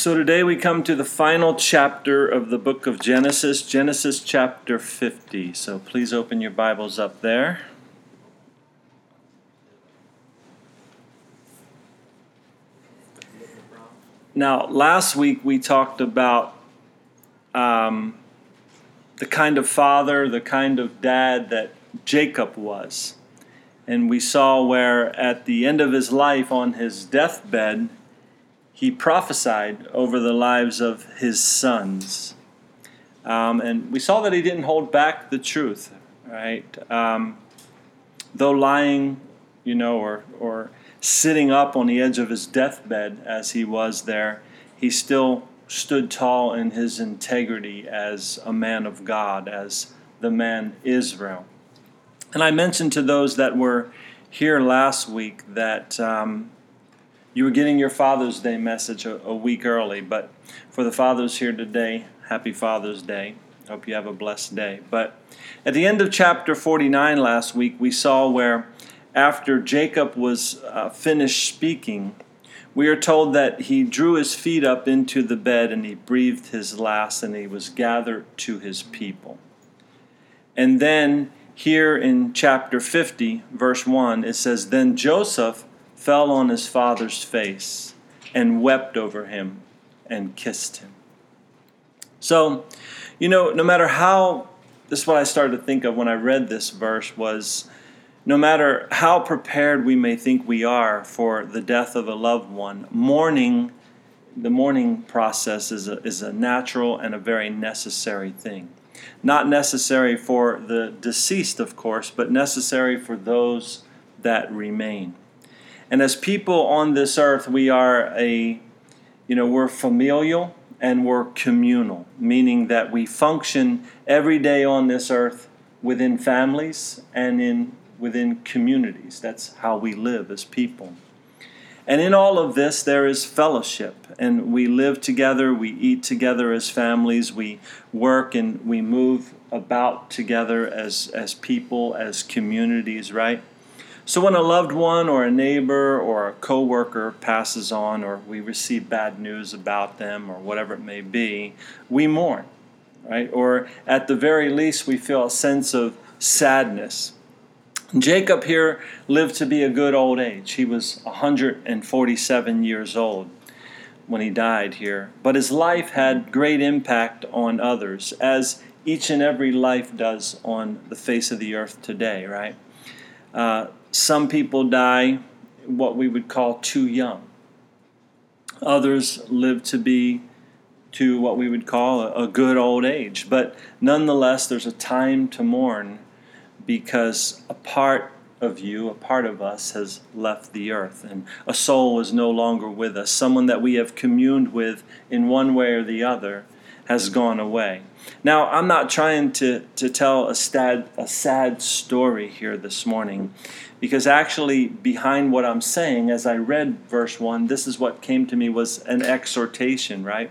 So today we come to the final chapter of the book of Genesis, Genesis chapter 50. So please open your Bibles up there. Now, last week we talked about um, the kind of father, the kind of dad that Jacob was. And we saw where at the end of his life, on his deathbed, he prophesied over the lives of his sons. Um, and we saw that he didn't hold back the truth, right? Um, though lying, you know, or, or sitting up on the edge of his deathbed as he was there, he still stood tall in his integrity as a man of God, as the man Israel. And I mentioned to those that were here last week that um, you were getting your Father's Day message a, a, week early, but for the fathers here today, happy Father's Day. Hope you have a blessed day. But at the end of chapter 49 last week, we saw where after Jacob was uh, finished speaking, we are told that he drew his feet up into the bed and he breathed his last and he was gathered to his people. And then here in chapter 50, verse 1, it says, Then Joseph fell on his father's face and wept over him and kissed him. So, you know, no matter how, this is what I started to think of when I read this verse was no matter how prepared we may think we are for the death of a loved one, mourning, the mourning process is a, is a natural and a very necessary thing. Not necessary for the deceased, of course, but necessary for those that remain. And as people on this earth, we are a, you know, we're familial and we're communal, meaning that we function every day on this earth within families and in within communities. That's how we live as people. And in all of this, there is fellowship, and we live together, we eat together as families, we work and we move about together as, as people, as communities, right? So when a loved one or a neighbor or a coworker passes on, or we receive bad news about them, or whatever it may be, we mourn, right? Or at the very least, we feel a sense of sadness Jacob here lived to be a good old age. He was 147 years old when he died here. But his life had great impact on others, as each and every life does on the face of the earth today, right? Uh, some people die what we would call too young. Others live to be to what we would call a, a good old age. But nonetheless, there's a time to mourn because a part of you, a part of us, has left the earth, and a soul is no longer with us. Someone that we have communed with in one way or the other has gone away. Now, I'm not trying to, to tell a sad, a sad story here this morning, because actually, behind what I'm saying, as I read verse 1, this is what came to me was an exhortation, right?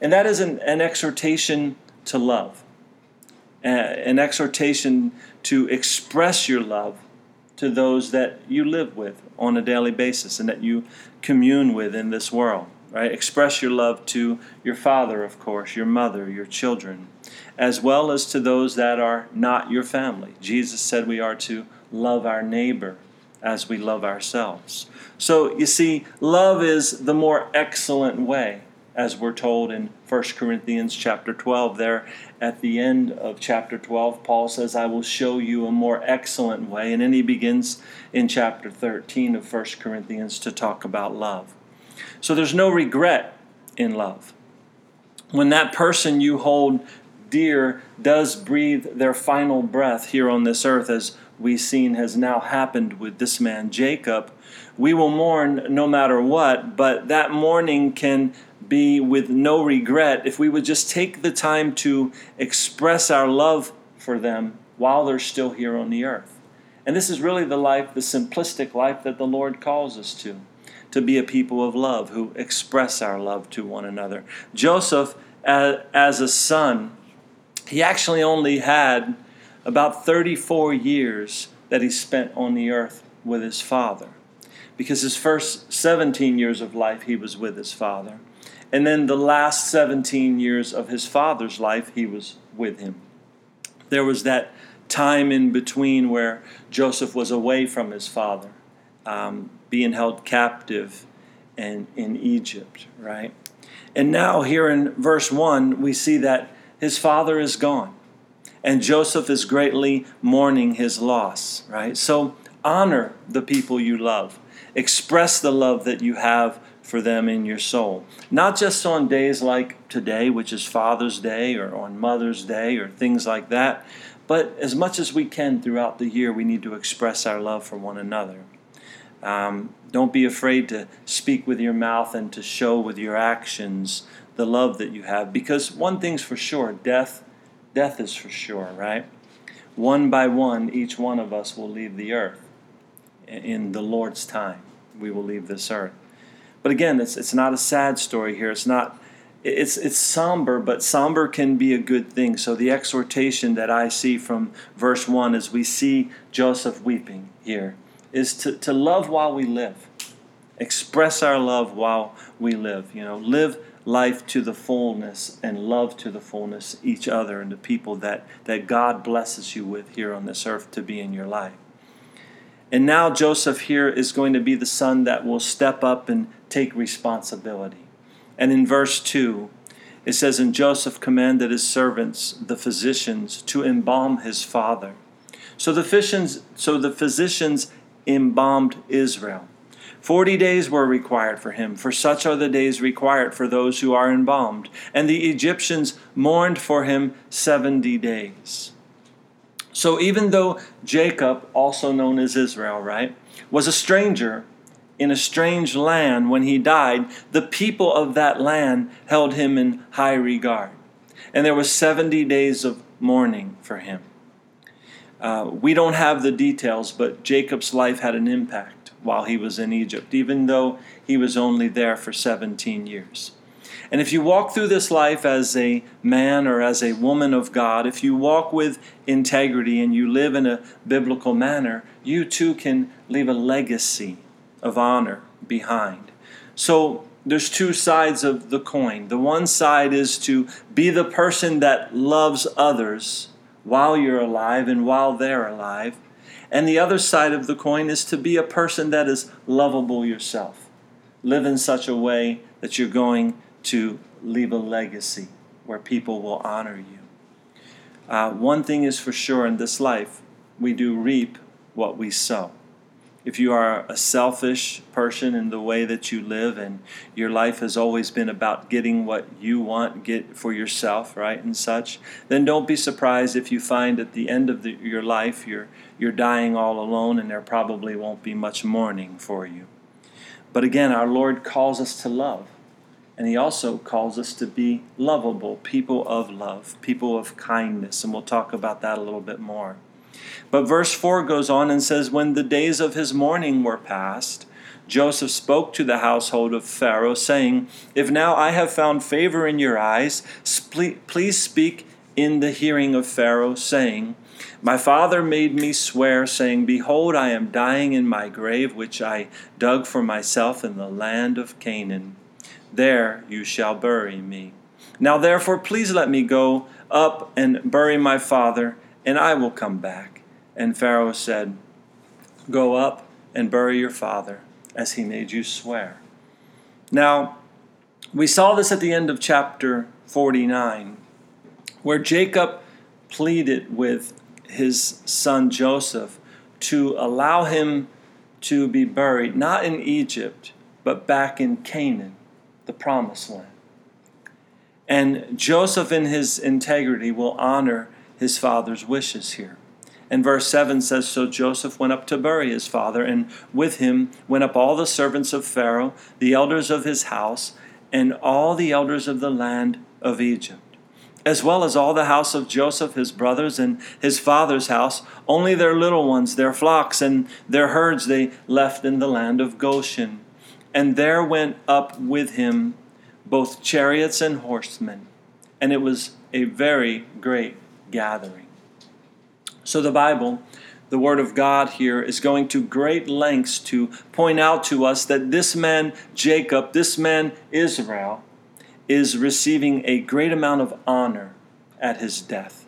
And that is an, an exhortation to love, an exhortation to express your love to those that you live with on a daily basis and that you commune with in this world. Right? Express your love to your father, of course, your mother, your children, as well as to those that are not your family. Jesus said we are to love our neighbor as we love ourselves. So you see, love is the more excellent way as we're told in 1 Corinthians chapter 12 there at the end of chapter 12 Paul says I will show you a more excellent way and then he begins in chapter 13 of 1 Corinthians to talk about love. So there's no regret in love. When that person you hold dear does breathe their final breath here on this earth as we've seen has now happened with this man Jacob, we will mourn no matter what, but that mourning can be with no regret if we would just take the time to express our love for them while they're still here on the earth. And this is really the life, the simplistic life that the Lord calls us to to be a people of love who express our love to one another. Joseph, as a son, he actually only had about 34 years that he spent on the earth with his father. because his first 17 years of life he was with his father. And then the last 17 years of his father's life he was with him. There was that time in between where Joseph was away from his father, um, being held captive and in Egypt, right? And now, here in verse 1, we see that his father is gone, and Joseph is greatly mourning his loss, right? So, honor the people you love, express the love that you have for them in your soul. Not just on days like today, which is Father's Day, or on Mother's Day, or things like that, but as much as we can throughout the year, we need to express our love for one another. Um, don't be afraid to speak with your mouth and to show with your actions the love that you have. Because one thing's for sure death, death is for sure, right? One by one, each one of us will leave the earth. In the Lord's time, we will leave this earth. But again, it's, it's not a sad story here. It's not it's it's somber, but somber can be a good thing. So the exhortation that I see from verse one as we see Joseph weeping here is to, to love while we live. Express our love while we live. You know, live life to the fullness and love to the fullness each other and the people that, that God blesses you with here on this earth to be in your life. And now Joseph here is going to be the son that will step up and take responsibility. And in verse 2, it says, And Joseph commanded his servants, the physicians, to embalm his father. So the physicians, so the physicians embalmed Israel. Forty days were required for him, for such are the days required for those who are embalmed. And the Egyptians mourned for him seventy days. So even though Jacob, also known as Israel, right, was a stranger in a strange land when he died, the people of that land held him in high regard. And there was 70 days of mourning for him. Uh, we don't have the details, but Jacob's life had an impact while he was in Egypt, even though he was only there for 17 years. And if you walk through this life as a man or as a woman of God, if you walk with integrity and you live in a biblical manner, you too can leave a legacy of honor behind. So there's two sides of the coin. The one side is to be the person that loves others while you're alive and while they're alive. And the other side of the coin is to be a person that is lovable yourself. Live in such a way that you're going to leave a legacy where people will honor you. Uh, one thing is for sure in this life we do reap what we sow if you are a selfish person in the way that you live and your life has always been about getting what you want get for yourself right and such then don't be surprised if you find at the end of the, your life you're you're dying all alone and there probably won't be much mourning for you. But again our lord calls us to love and he also calls us to be lovable people of love people of kindness and we'll talk about that a little bit more but verse 4 goes on and says, When the days of his mourning were past, Joseph spoke to the household of Pharaoh, saying, If now I have found favor in your eyes, please speak in the hearing of Pharaoh, saying, My father made me swear, saying, Behold, I am dying in my grave, which I dug for myself in the land of Canaan. There you shall bury me. Now therefore, please let me go up and bury my father, and I will come back. And Pharaoh said, Go up and bury your father, as he made you swear. Now, we saw this at the end of chapter 49, where Jacob pleaded with his son Joseph to allow him to be buried, not in Egypt, but back in Canaan, the promised land. And Joseph, in his integrity, will honor his father's wishes here. And verse 7 says So Joseph went up to bury his father, and with him went up all the servants of Pharaoh, the elders of his house, and all the elders of the land of Egypt, as well as all the house of Joseph, his brothers, and his father's house. Only their little ones, their flocks, and their herds they left in the land of Goshen. And there went up with him both chariots and horsemen, and it was a very great gathering. So the Bible the Word of God here is going to great lengths to point out to us that this man, Jacob, this man, Israel, is receiving a great amount of honor at his death.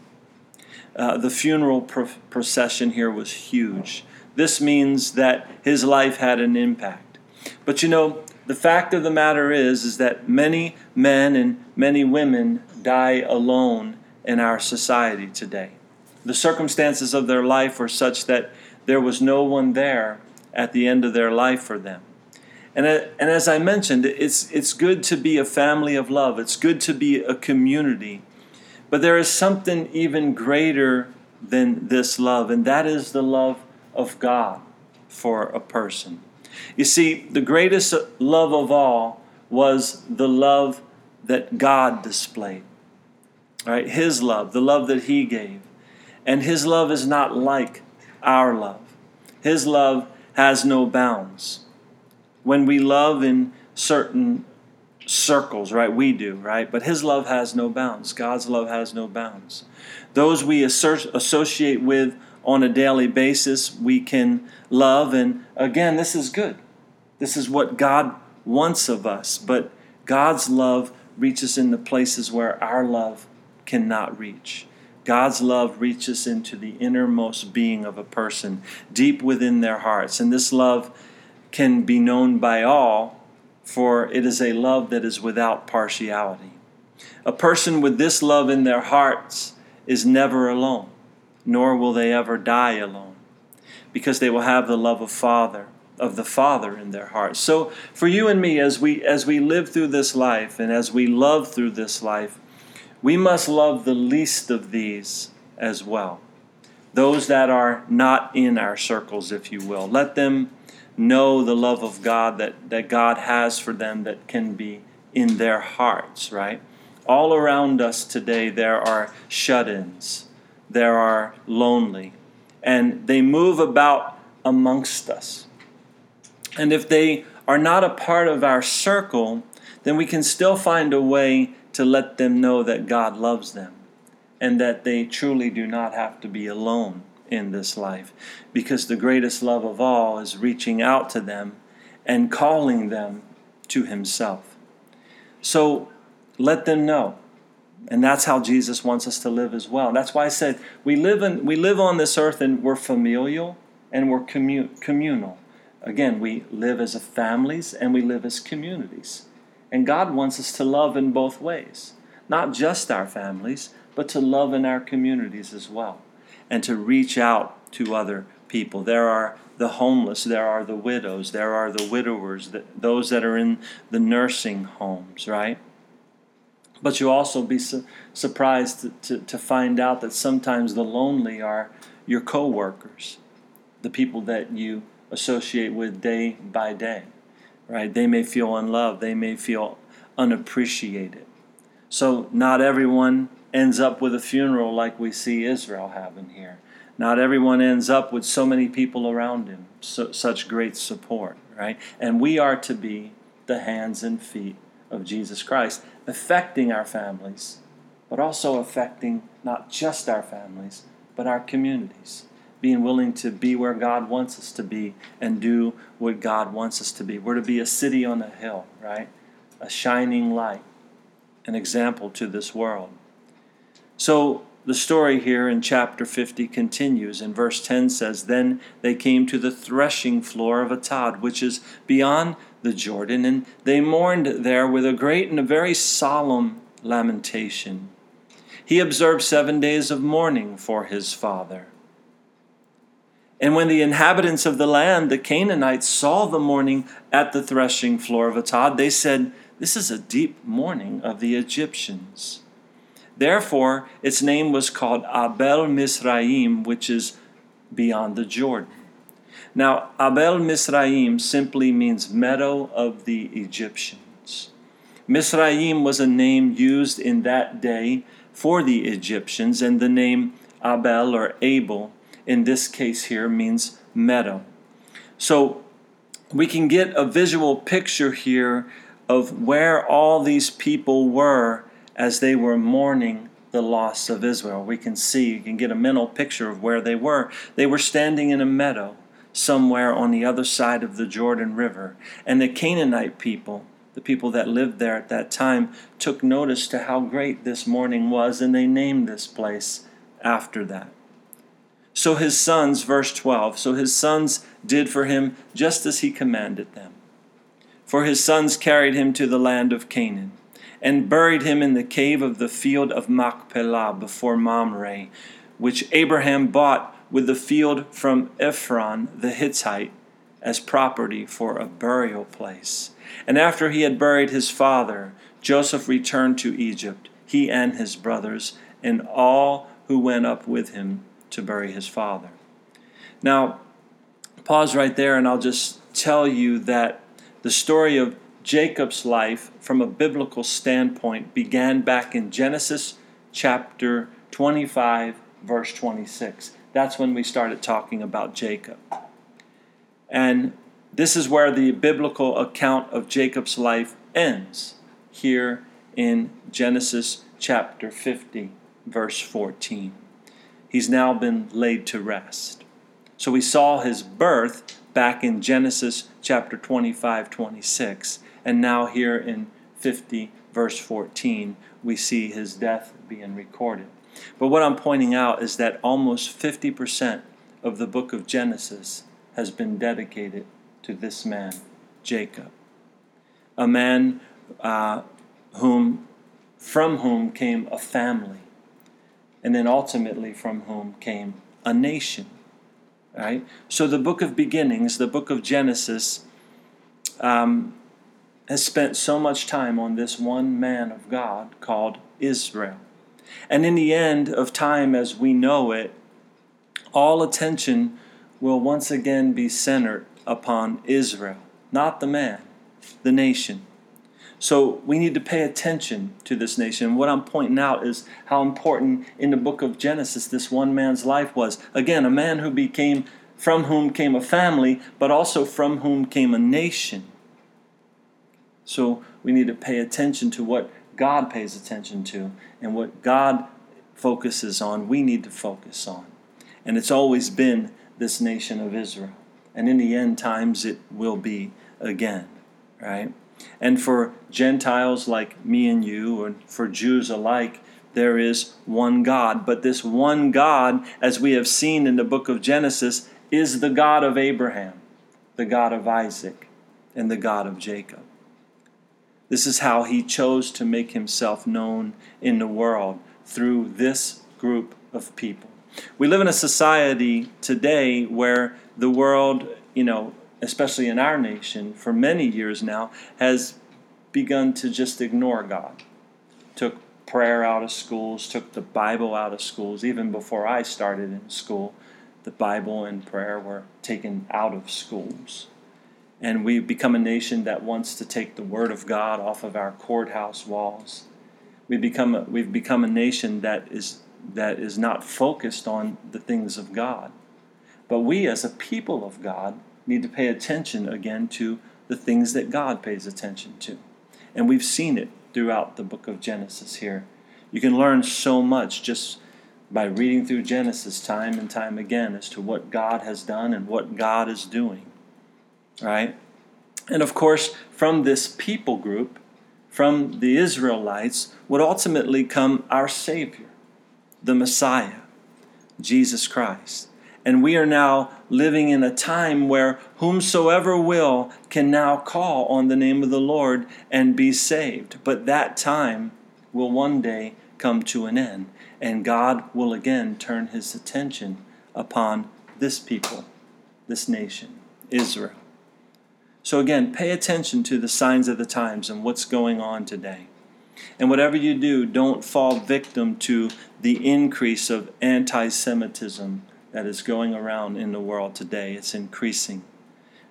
Uh, the funeral pro- procession here was huge. This means that his life had an impact. But you know, the fact of the matter is is that many men and many women die alone in our society today. The circumstances of their life were such that there was no one there at the end of their life for them. And, uh, and as I mentioned, it's, it's good to be a family of love, it's good to be a community. But there is something even greater than this love, and that is the love of God for a person. You see, the greatest love of all was the love that God displayed. Right? His love, the love that He gave. And His love is not like our love. His love has no bounds. When we love in certain circles, right? We do, right? But His love has no bounds. God's love has no bounds. Those we associate with on a daily basis, we can love. And again, this is good. This is what God wants of us. But God's love reaches into places where our love cannot reach. God's love reaches into the innermost being of a person, deep within their hearts. And this love can be known by all, for it is a love that is without partiality. A person with this love in their hearts is never alone, nor will they ever die alone, because they will have the love of Father of the Father in their hearts. So for you and me as we as we live through this life and as we love through this life, we must love the least of these as well. Those that are not in our circles, if you will. Let them know the love of God that, that God has for them that can be in their hearts, right? All around us today, there are shut ins, there are lonely, and they move about amongst us. And if they are not a part of our circle, then we can still find a way to let them know that God loves them and that they truly do not have to be alone in this life. Because the greatest love of all is reaching out to them and calling them to Himself. So let them know. And that's how Jesus wants us to live as well. That's why I said we live in we live on this earth and we're familial and we're communal. Again, we live as families and we live as communities. And God wants us to love in both ways, not just our families, but to love in our communities as well, and to reach out to other people. There are the homeless, there are the widows, there are the widowers, those that are in the nursing homes, right? But you'll also be su- surprised to, to, to find out that sometimes the lonely are your coworkers, the people that you associate with day by day right? They may feel unloved, they may feel unappreciated. So, not everyone ends up with a funeral like we see Israel having here. Not everyone ends up with so many people around him, so, such great support, right? And we are to be the hands and feet of Jesus Christ, affecting our families, but also affecting not just our families, but our communities being willing to be where God wants us to be and do what God wants us to be. We're to be a city on a hill, right? A shining light, an example to this world. So the story here in chapter 50 continues, and verse 10 says, Then they came to the threshing floor of Atad, which is beyond the Jordan, and they mourned there with a great and a very solemn lamentation. He observed seven days of mourning for his father. And when the inhabitants of the land, the Canaanites, saw the mourning at the threshing floor of Atad, they said, This is a deep mourning of the Egyptians. Therefore, its name was called Abel Misraim, which is beyond the Jordan. Now, Abel Misraim simply means meadow of the Egyptians. Misraim was a name used in that day for the Egyptians, and the name Abel or Abel in this case here means meadow. So we can get a visual picture here of where all these people were as they were mourning the loss of Israel. We can see, you can get a mental picture of where they were. They were standing in a meadow somewhere on the other side of the Jordan River. And the Canaanite people, the people that lived there at that time, took notice to how great this mourning was, and they named this place after that. So his sons, verse 12, so his sons did for him just as he commanded them. For his sons carried him to the land of Canaan, and buried him in the cave of the field of Machpelah before Mamre, which Abraham bought with the field from Ephron the Hittite as property for a burial place. And after he had buried his father, Joseph returned to Egypt, he and his brothers, and all who went up with him to bury his father. Now, pause right there, and I'll just tell you that the story of Jacob's life from a biblical standpoint began back in Genesis chapter 25, verse 26. That's when we started talking about Jacob. And this is where the biblical account of Jacob's life ends, here in Genesis chapter 50, verse 14. He's now been laid to rest. So we saw his birth back in Genesis chapter 25, 26. And now here in 50, verse 14, we see his death being recorded. But what I'm pointing out is that almost 50% of the book of Genesis has been dedicated to this man, Jacob. A man uh, whom, from whom came a family, and then ultimately from whom came a nation. Right? So the book of beginnings, the book of Genesis, um, has spent so much time on this one man of God called Israel. And in the end of time as we know it, all attention will once again be centered upon Israel, not the man, the nation. So we need to pay attention to this nation. What I'm pointing out is how important in the book of Genesis this one man's life was. Again, a man who became, from whom came a family, but also from whom came a nation. So we need to pay attention to what God pays attention to and what God focuses on, we need to focus on. And it's always been this nation of Israel. And in the end times, it will be again, right? And for Gentiles like me and you, and for Jews alike, there is one God. But this one God, as we have seen in the book of Genesis, is the God of Abraham, the God of Isaac, and the God of Jacob. This is how he chose to make himself known in the world through this group of people. We live in a society today where the world, you know, especially in our nation, for many years now, has begun to just ignore God. Took prayer out of schools, took the Bible out of schools. Even before I started in school, the Bible and prayer were taken out of schools. And we've become a nation that wants to take the Word of God off of our courthouse walls. We've become a, we've become a nation that is, that is not focused on the things of God. But we, as a people of God, need to pay attention again to the things that God pays attention to. And we've seen it throughout the book of Genesis here. You can learn so much just by reading through Genesis time and time again as to what God has done and what God is doing. Right? And of course, from this people group, from the Israelites, would ultimately come our Savior, the Messiah, Jesus Christ. And we are now living in a time where whomsoever will can now call on the name of the Lord and be saved. But that time will one day come to an end, and God will again turn his attention upon this people, this nation, Israel. So, again, pay attention to the signs of the times and what's going on today. And whatever you do, don't fall victim to the increase of anti Semitism that is going around in the world today. It's increasing,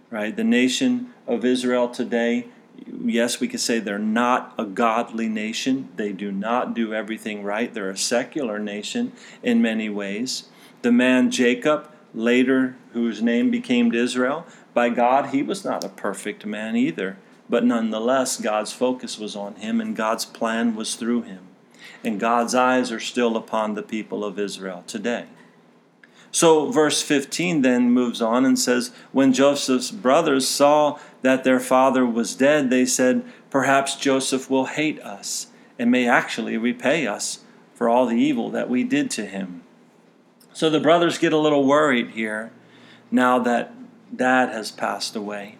right? The nation of Israel today, yes, we could say they're not a godly nation. They do not do everything right. They're a secular nation in many ways. The man Jacob, later whose name became Israel, by God, he was not a perfect man either. But nonetheless, God's focus was on him and God's plan was through him. And God's eyes are still upon the people of Israel today. So, verse 15 then moves on and says, When Joseph's brothers saw that their father was dead, they said, Perhaps Joseph will hate us and may actually repay us for all the evil that we did to him. So the brothers get a little worried here now that dad has passed away.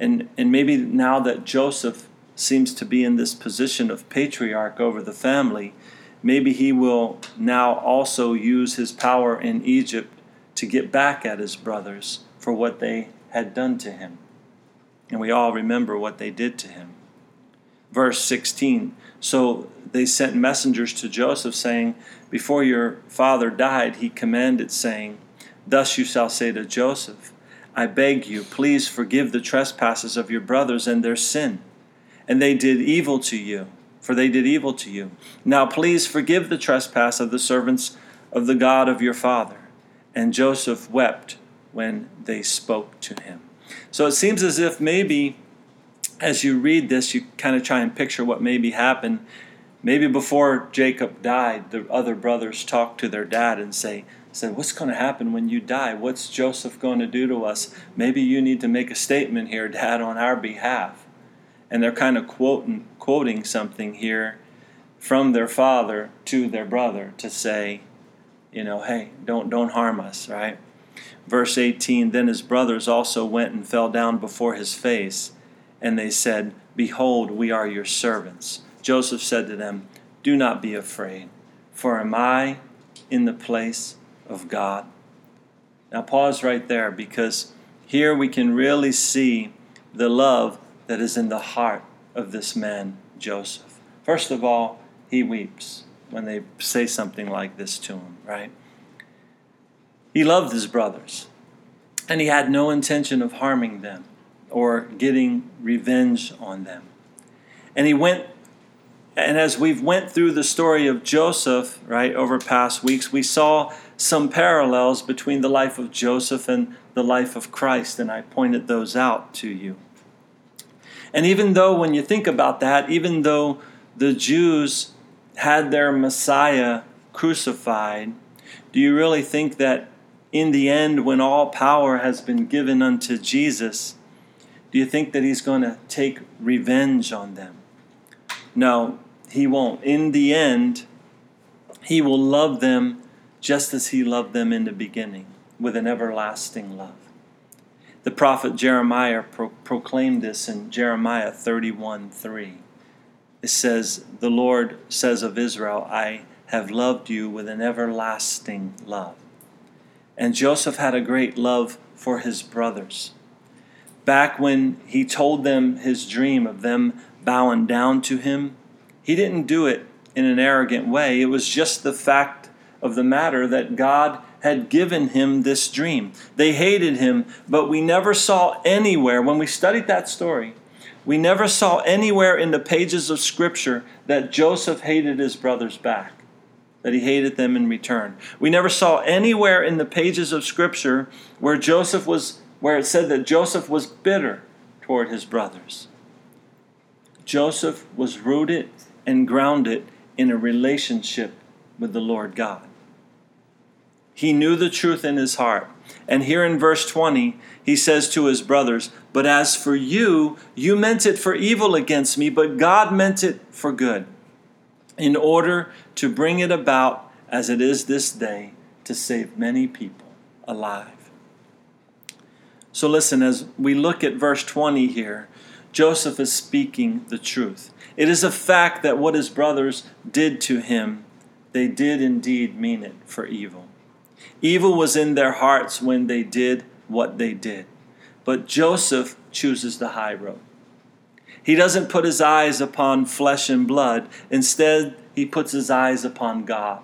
And, and maybe now that Joseph seems to be in this position of patriarch over the family, maybe he will now also use his power in Egypt to get back at his brothers for what they had done to him. And we all remember what they did to him. Verse 16 So they sent messengers to Joseph, saying, Before your father died, he commanded, saying, Thus you shall say to Joseph, I beg you, please forgive the trespasses of your brothers and their sin. And they did evil to you, for they did evil to you. Now please forgive the trespass of the servants of the God of your father. And Joseph wept when they spoke to him. So it seems as if maybe as you read this, you kind of try and picture what maybe happened. Maybe before Jacob died, the other brothers talked to their dad and say, said, What's going to happen when you die? What's Joseph going to do to us? Maybe you need to make a statement here, Dad, on our behalf. And they're kind of quoting, quoting something here from their father to their brother to say, you know, hey, don't, don't harm us, right? Verse 18 Then his brothers also went and fell down before his face, and they said, Behold, we are your servants. Joseph said to them, Do not be afraid, for am I in the place of God. Now, pause right there because here we can really see the love that is in the heart of this man, Joseph. First of all, he weeps when they say something like this to him, right? He loved his brothers, and he had no intention of harming them or getting revenge on them. And he went and as we've went through the story of Joseph, right, over past weeks, we saw some parallels between the life of Joseph and the life of Christ, and I pointed those out to you. And even though, when you think about that, even though the Jews had their Messiah crucified, do you really think that in the end, when all power has been given unto Jesus, do you think that he's going to take revenge on them? No, he won't. In the end, he will love them just as he loved them in the beginning, with an everlasting love. The prophet Jeremiah pro- proclaimed this in Jeremiah 31 3. It says, The Lord says of Israel, I have loved you with an everlasting love. And Joseph had a great love for his brothers. Back when he told them his dream of them bowing down to him, he didn't do it in an arrogant way. It was just the fact of the matter that God had given him this dream. They hated him, but we never saw anywhere, when we studied that story, we never saw anywhere in the pages of Scripture that Joseph hated his brothers back, that he hated them in return. We never saw anywhere in the pages of Scripture where Joseph was, where it said that Joseph was bitter toward his brothers. Joseph was rooted and grounded in a relationship with the Lord God. He knew the truth in his heart. And here in verse 20, he says to his brothers, But as for you, you meant it for evil against me, but God meant it for good, in order to bring it about as it is this day to save many people alive. So listen, as we look at verse 20 here, Joseph is speaking the truth. It is a fact that what his brothers did to him, they did indeed mean it for evil. Evil was in their hearts when they did what they did. But Joseph chooses the high road. He doesn't put his eyes upon flesh and blood. Instead, he puts his eyes upon God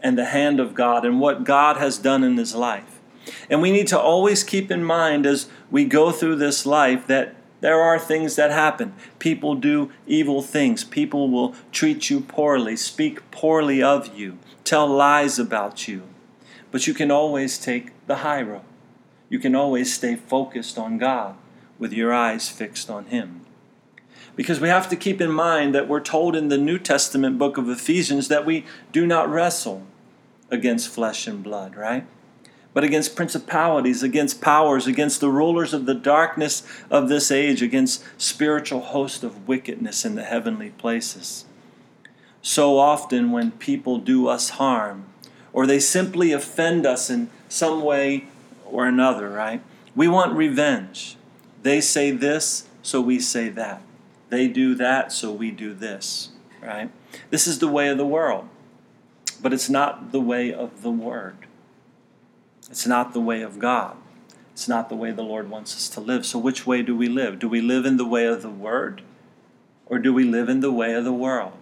and the hand of God and what God has done in his life. And we need to always keep in mind as we go through this life that there are things that happen. People do evil things. People will treat you poorly, speak poorly of you, tell lies about you. But you can always take the high road. You can always stay focused on God with your eyes fixed on Him. Because we have to keep in mind that we're told in the New Testament book of Ephesians that we do not wrestle against flesh and blood, right? But against principalities, against powers, against the rulers of the darkness of this age, against spiritual hosts of wickedness in the heavenly places. So often, when people do us harm, or they simply offend us in some way or another, right? We want revenge. They say this, so we say that. They do that, so we do this, right? This is the way of the world, but it's not the way of the Word. It's not the way of God. It's not the way the Lord wants us to live. So, which way do we live? Do we live in the way of the Word, or do we live in the way of the world?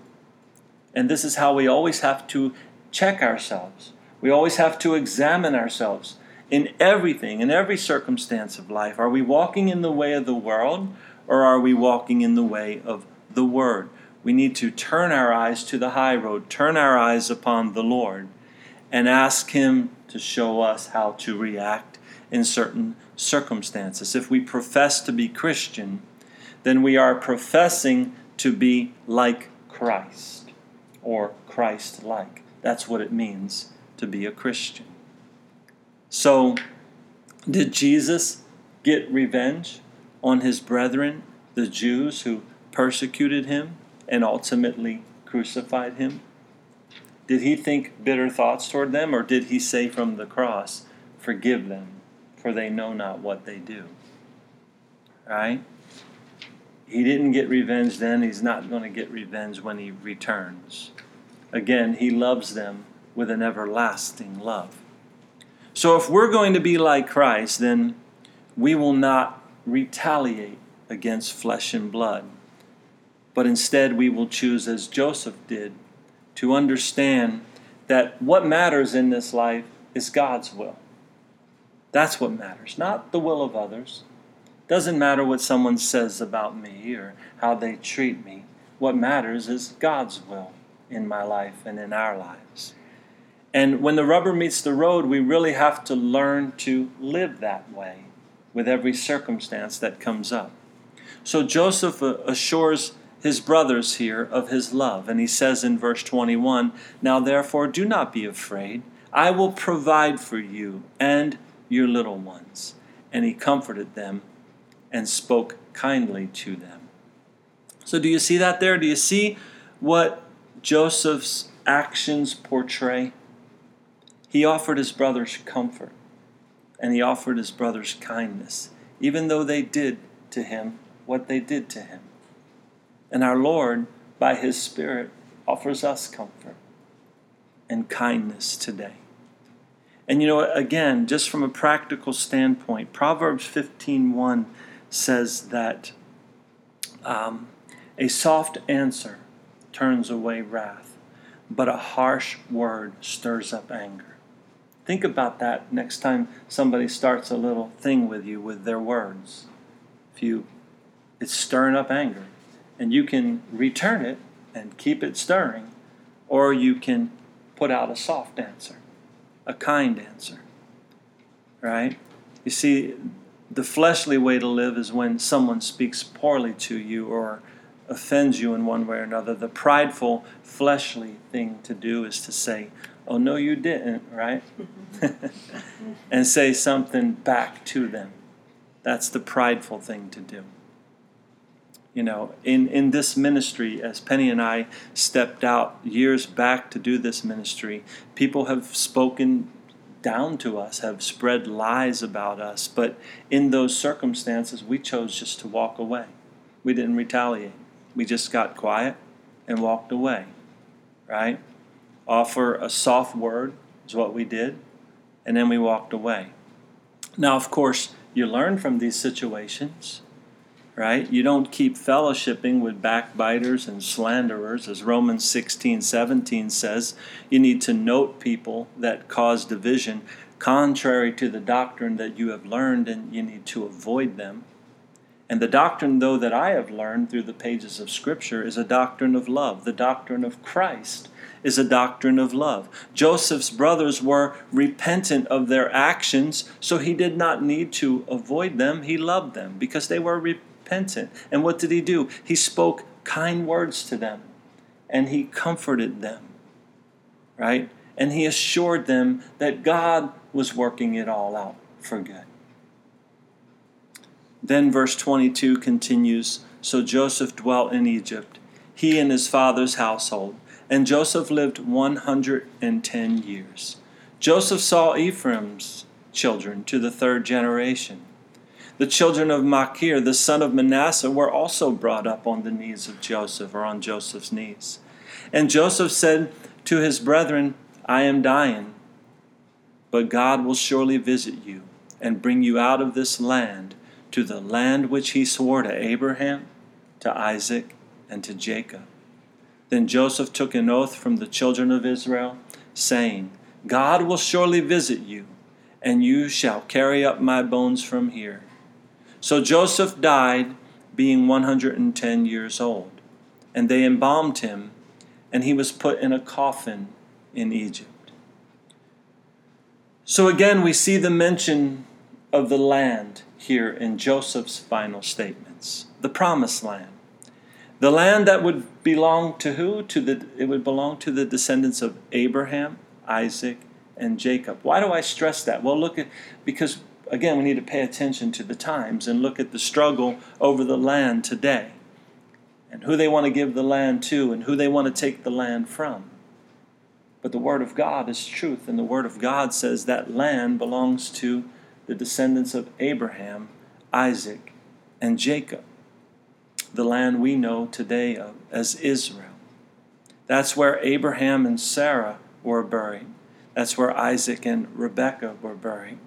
And this is how we always have to check ourselves. We always have to examine ourselves in everything, in every circumstance of life. Are we walking in the way of the world or are we walking in the way of the Word? We need to turn our eyes to the high road, turn our eyes upon the Lord, and ask Him to show us how to react in certain circumstances. If we profess to be Christian, then we are professing to be like Christ or Christ like. That's what it means to be a Christian. So, did Jesus get revenge on his brethren, the Jews who persecuted him and ultimately crucified him? Did he think bitter thoughts toward them, or did he say from the cross, Forgive them, for they know not what they do? Right? He didn't get revenge then, he's not going to get revenge when he returns. Again, he loves them with an everlasting love. So if we're going to be like Christ, then we will not retaliate against flesh and blood, but instead we will choose, as Joseph did, to understand that what matters in this life is God's will. That's what matters, not the will of others. Doesn't matter what someone says about me or how they treat me. What matters is God's will in my life and in our lives. And when the rubber meets the road, we really have to learn to live that way with every circumstance that comes up. So Joseph uh, assures his brothers here of his love, and he says in verse 21 Now therefore do not be afraid, I will provide for you and your little ones. And he comforted them and spoke kindly to them. So, do you see that there? Do you see what Joseph's actions portray? He offered his brothers comfort and he offered his brothers kindness, even though they did to him what they did to him. And our Lord, by his Spirit, offers us comfort and kindness today. And you know, again, just from a practical standpoint, Proverbs 15:1 says that um, a soft answer turns away wrath, but a harsh word stirs up anger. Think about that next time somebody starts a little thing with you with their words. If you, it's stirring up anger, and you can return it and keep it stirring, or you can put out a soft answer, a kind answer. Right? You see, the fleshly way to live is when someone speaks poorly to you or offends you in one way or another. The prideful, fleshly thing to do is to say, oh no you didn't right? And say something back to them. That's the prideful thing to do. You know in in this ministry as penny and i stepped out years back to do this ministry people have spoken down to us have spread lies about us but in those circumstances we chose just to walk away. We didn't retaliate we just got quiet and walked away right offer a soft word, is what we did, and then we walked away. Now, of course, you learn from these situations, right? You don't keep fellowshipping with backbiters and slanderers, as Romans 16 17 says. You need to note people that cause division contrary to the doctrine that you have learned, and you need to avoid them. And the doctrine, though, that I have learned through the pages of Scripture is a doctrine of love, the doctrine of Christ is a doctrine of love. Joseph's brothers were repentant of their actions, so he did not need to avoid them. He loved them because they were repentant. And what did he do? He spoke kind words to them and he comforted them, right? And he assured them that God was working it all out for good. Then verse 22 continues So Joseph dwelt in Egypt, he and his father's household, and Joseph lived 110 years. Joseph saw Ephraim's children to the third generation. The children of Machir, the son of Manasseh, were also brought up on the knees of Joseph, or on Joseph's knees. And Joseph said to his brethren, I am dying, but God will surely visit you and bring you out of this land to the land which he swore to Abraham, to Isaac, and to Jacob. Then Joseph took an oath from the children of Israel, saying, God will surely visit you, and you shall carry up my bones from here. So Joseph died, being 110 years old, and they embalmed him, and he was put in a coffin in Egypt. So again, we see the mention of the land here in Joseph's final statements the promised land. The land that would belong to who? To the, it would belong to the descendants of Abraham, Isaac, and Jacob. Why do I stress that? Well, look at, because again, we need to pay attention to the times and look at the struggle over the land today and who they want to give the land to and who they want to take the land from. But the Word of God is truth, and the Word of God says that land belongs to the descendants of Abraham, Isaac, and Jacob, the land we know today of as Israel. That's where Abraham and Sarah were buried. That's where Isaac and Rebekah were buried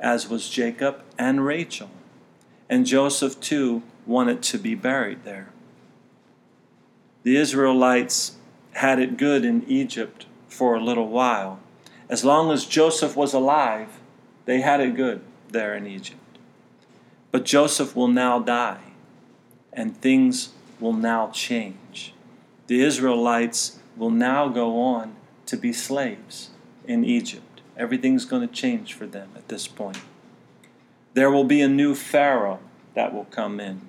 as was Jacob and Rachel. And Joseph, too, wanted to be buried there. The Israelites had it good in Egypt for a little while. As long as Joseph was alive, they had it good there in Egypt. But Joseph will now die, and things will now change. The Israelites will now go on to be slaves in Egypt. Everything's going to change for them at this point. There will be a new Pharaoh that will come in.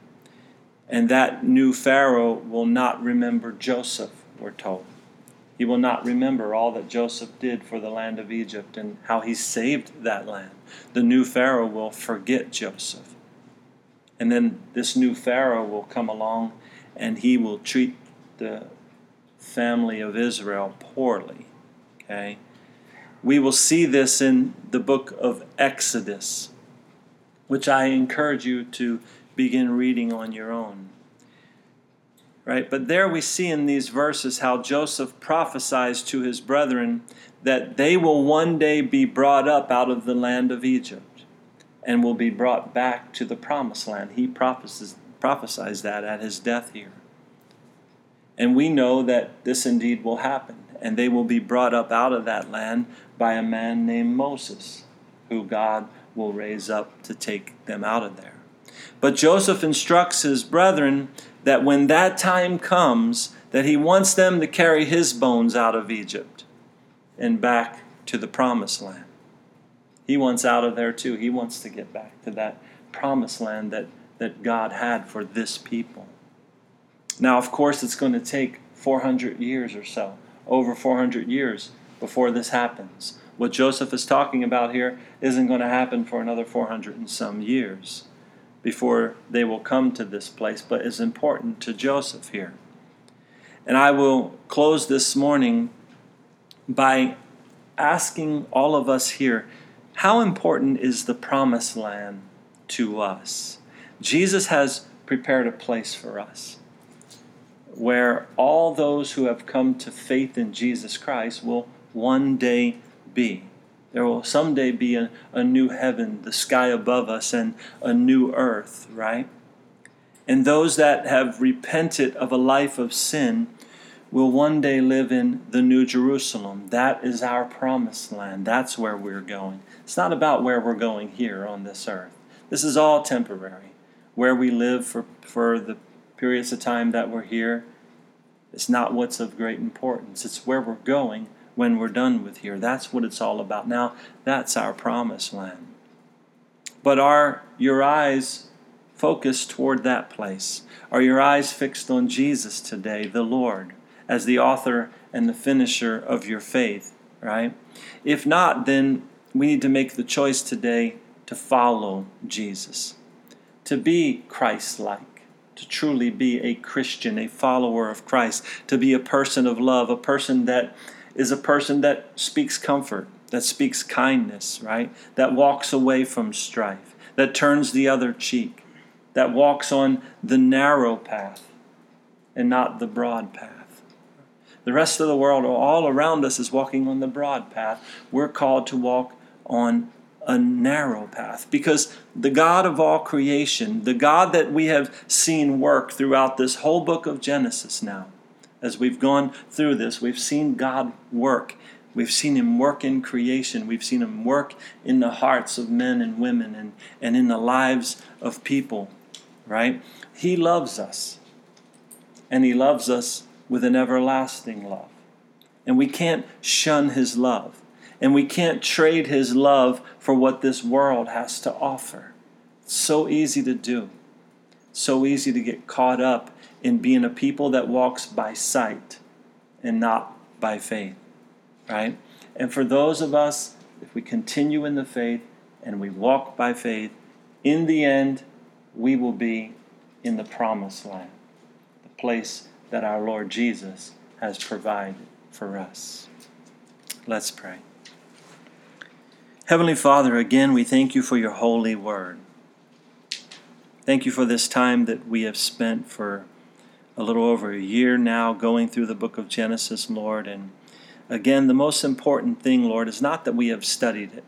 And that new Pharaoh will not remember Joseph, we're told. He will not remember all that Joseph did for the land of Egypt and how he saved that land. The new Pharaoh will forget Joseph. And then this new Pharaoh will come along and he will treat the family of Israel poorly. Okay? We will see this in the book of Exodus, which I encourage you to begin reading on your own. Right? But there we see in these verses how Joseph prophesies to his brethren that they will one day be brought up out of the land of Egypt and will be brought back to the promised land. He prophesies, prophesies that at his death here. And we know that this indeed will happen, and they will be brought up out of that land by a man named Moses, who God will raise up to take them out of there. But Joseph instructs his brethren that when that time comes, that he wants them to carry his bones out of Egypt and back to the promised land. He wants out of there too. He wants to get back to that promised land that, that God had for this people. Now, of course, it's going to take 400 years or so, over 400 years, before this happens. What Joseph is talking about here isn't going to happen for another 400 and some years before they will come to this place, but is important to Joseph here. And I will close this morning by asking all of us here how important is the promised land to us? Jesus has prepared a place for us where all those who have come to faith in Jesus Christ will one day be. There will someday be a, a new heaven, the sky above us, and a new earth, right? And those that have repented of a life of sin will one day live in the New Jerusalem. That is our promised land. That's where we're going. It's not about where we're going here on this earth. This is all temporary. Where we live for, for the periods of time that we're here, it's not what's of great importance. It's where we're going when we're done with here. That's what it's all about. Now, that's our promised land. But are your eyes focused toward that place? Are your eyes fixed on Jesus today, the Lord, as the author and the finisher of your faith, right? If not, then we need to make the choice today to follow Jesus, to be Christ like, to truly be a Christian, a follower of Christ, to be a person of love, a person that is a person that speaks comfort, that speaks kindness, right? That walks away from strife, that turns the other cheek, that walks on the narrow path and not the broad path. The rest of the world, all around us, is walking on the broad path. We're called to walk on a narrow path because the God of all creation, the God that we have seen work throughout this whole book of Genesis now, as we've gone through this, we've seen God work. We've seen Him work in creation. We've seen Him work in the hearts of men and women and, and in the lives of people, right? He loves us. And He loves us with an everlasting love. And we can't shun His love. And we can't trade his love for what this world has to offer. It's so easy to do. So easy to get caught up in being a people that walks by sight and not by faith. Right? And for those of us, if we continue in the faith and we walk by faith, in the end, we will be in the promised land, the place that our Lord Jesus has provided for us. Let's pray. Heavenly Father, again, we thank you for your holy word. Thank you for this time that we have spent for a little over a year now going through the book of Genesis, Lord. And again, the most important thing, Lord, is not that we have studied it,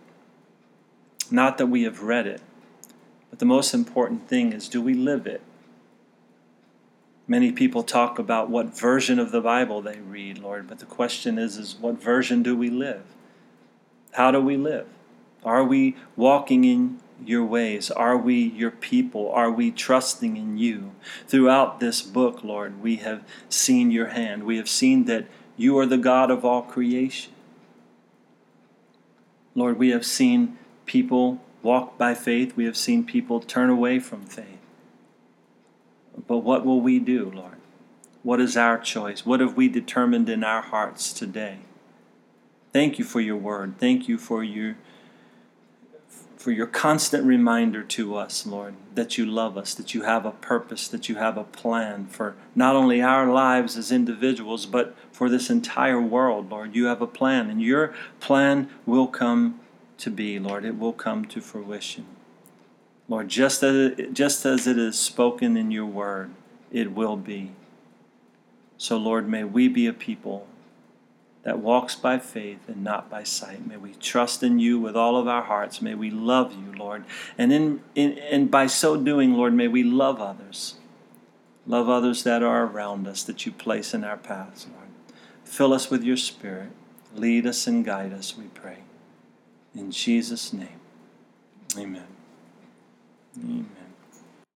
not that we have read it, but the most important thing is do we live it? Many people talk about what version of the Bible they read, Lord, but the question is, is what version do we live? How do we live? Are we walking in your ways? Are we your people? Are we trusting in you? Throughout this book, Lord, we have seen your hand. We have seen that you are the God of all creation. Lord, we have seen people walk by faith. We have seen people turn away from faith. But what will we do, Lord? What is our choice? What have we determined in our hearts today? Thank you for your word. Thank you for your for your constant reminder to us, Lord, that you love us, that you have a purpose, that you have a plan for not only our lives as individuals, but for this entire world, Lord. You have a plan, and your plan will come to be, Lord. It will come to fruition. Lord, just as it, just as it is spoken in your word, it will be. So, Lord, may we be a people that walks by faith and not by sight. May we trust in you with all of our hearts. May we love you, Lord. And in, in and by so doing, Lord, may we love others. Love others that are around us that you place in our paths, Lord. Fill us with your spirit. Lead us and guide us, we pray. In Jesus' name. Amen. Amen.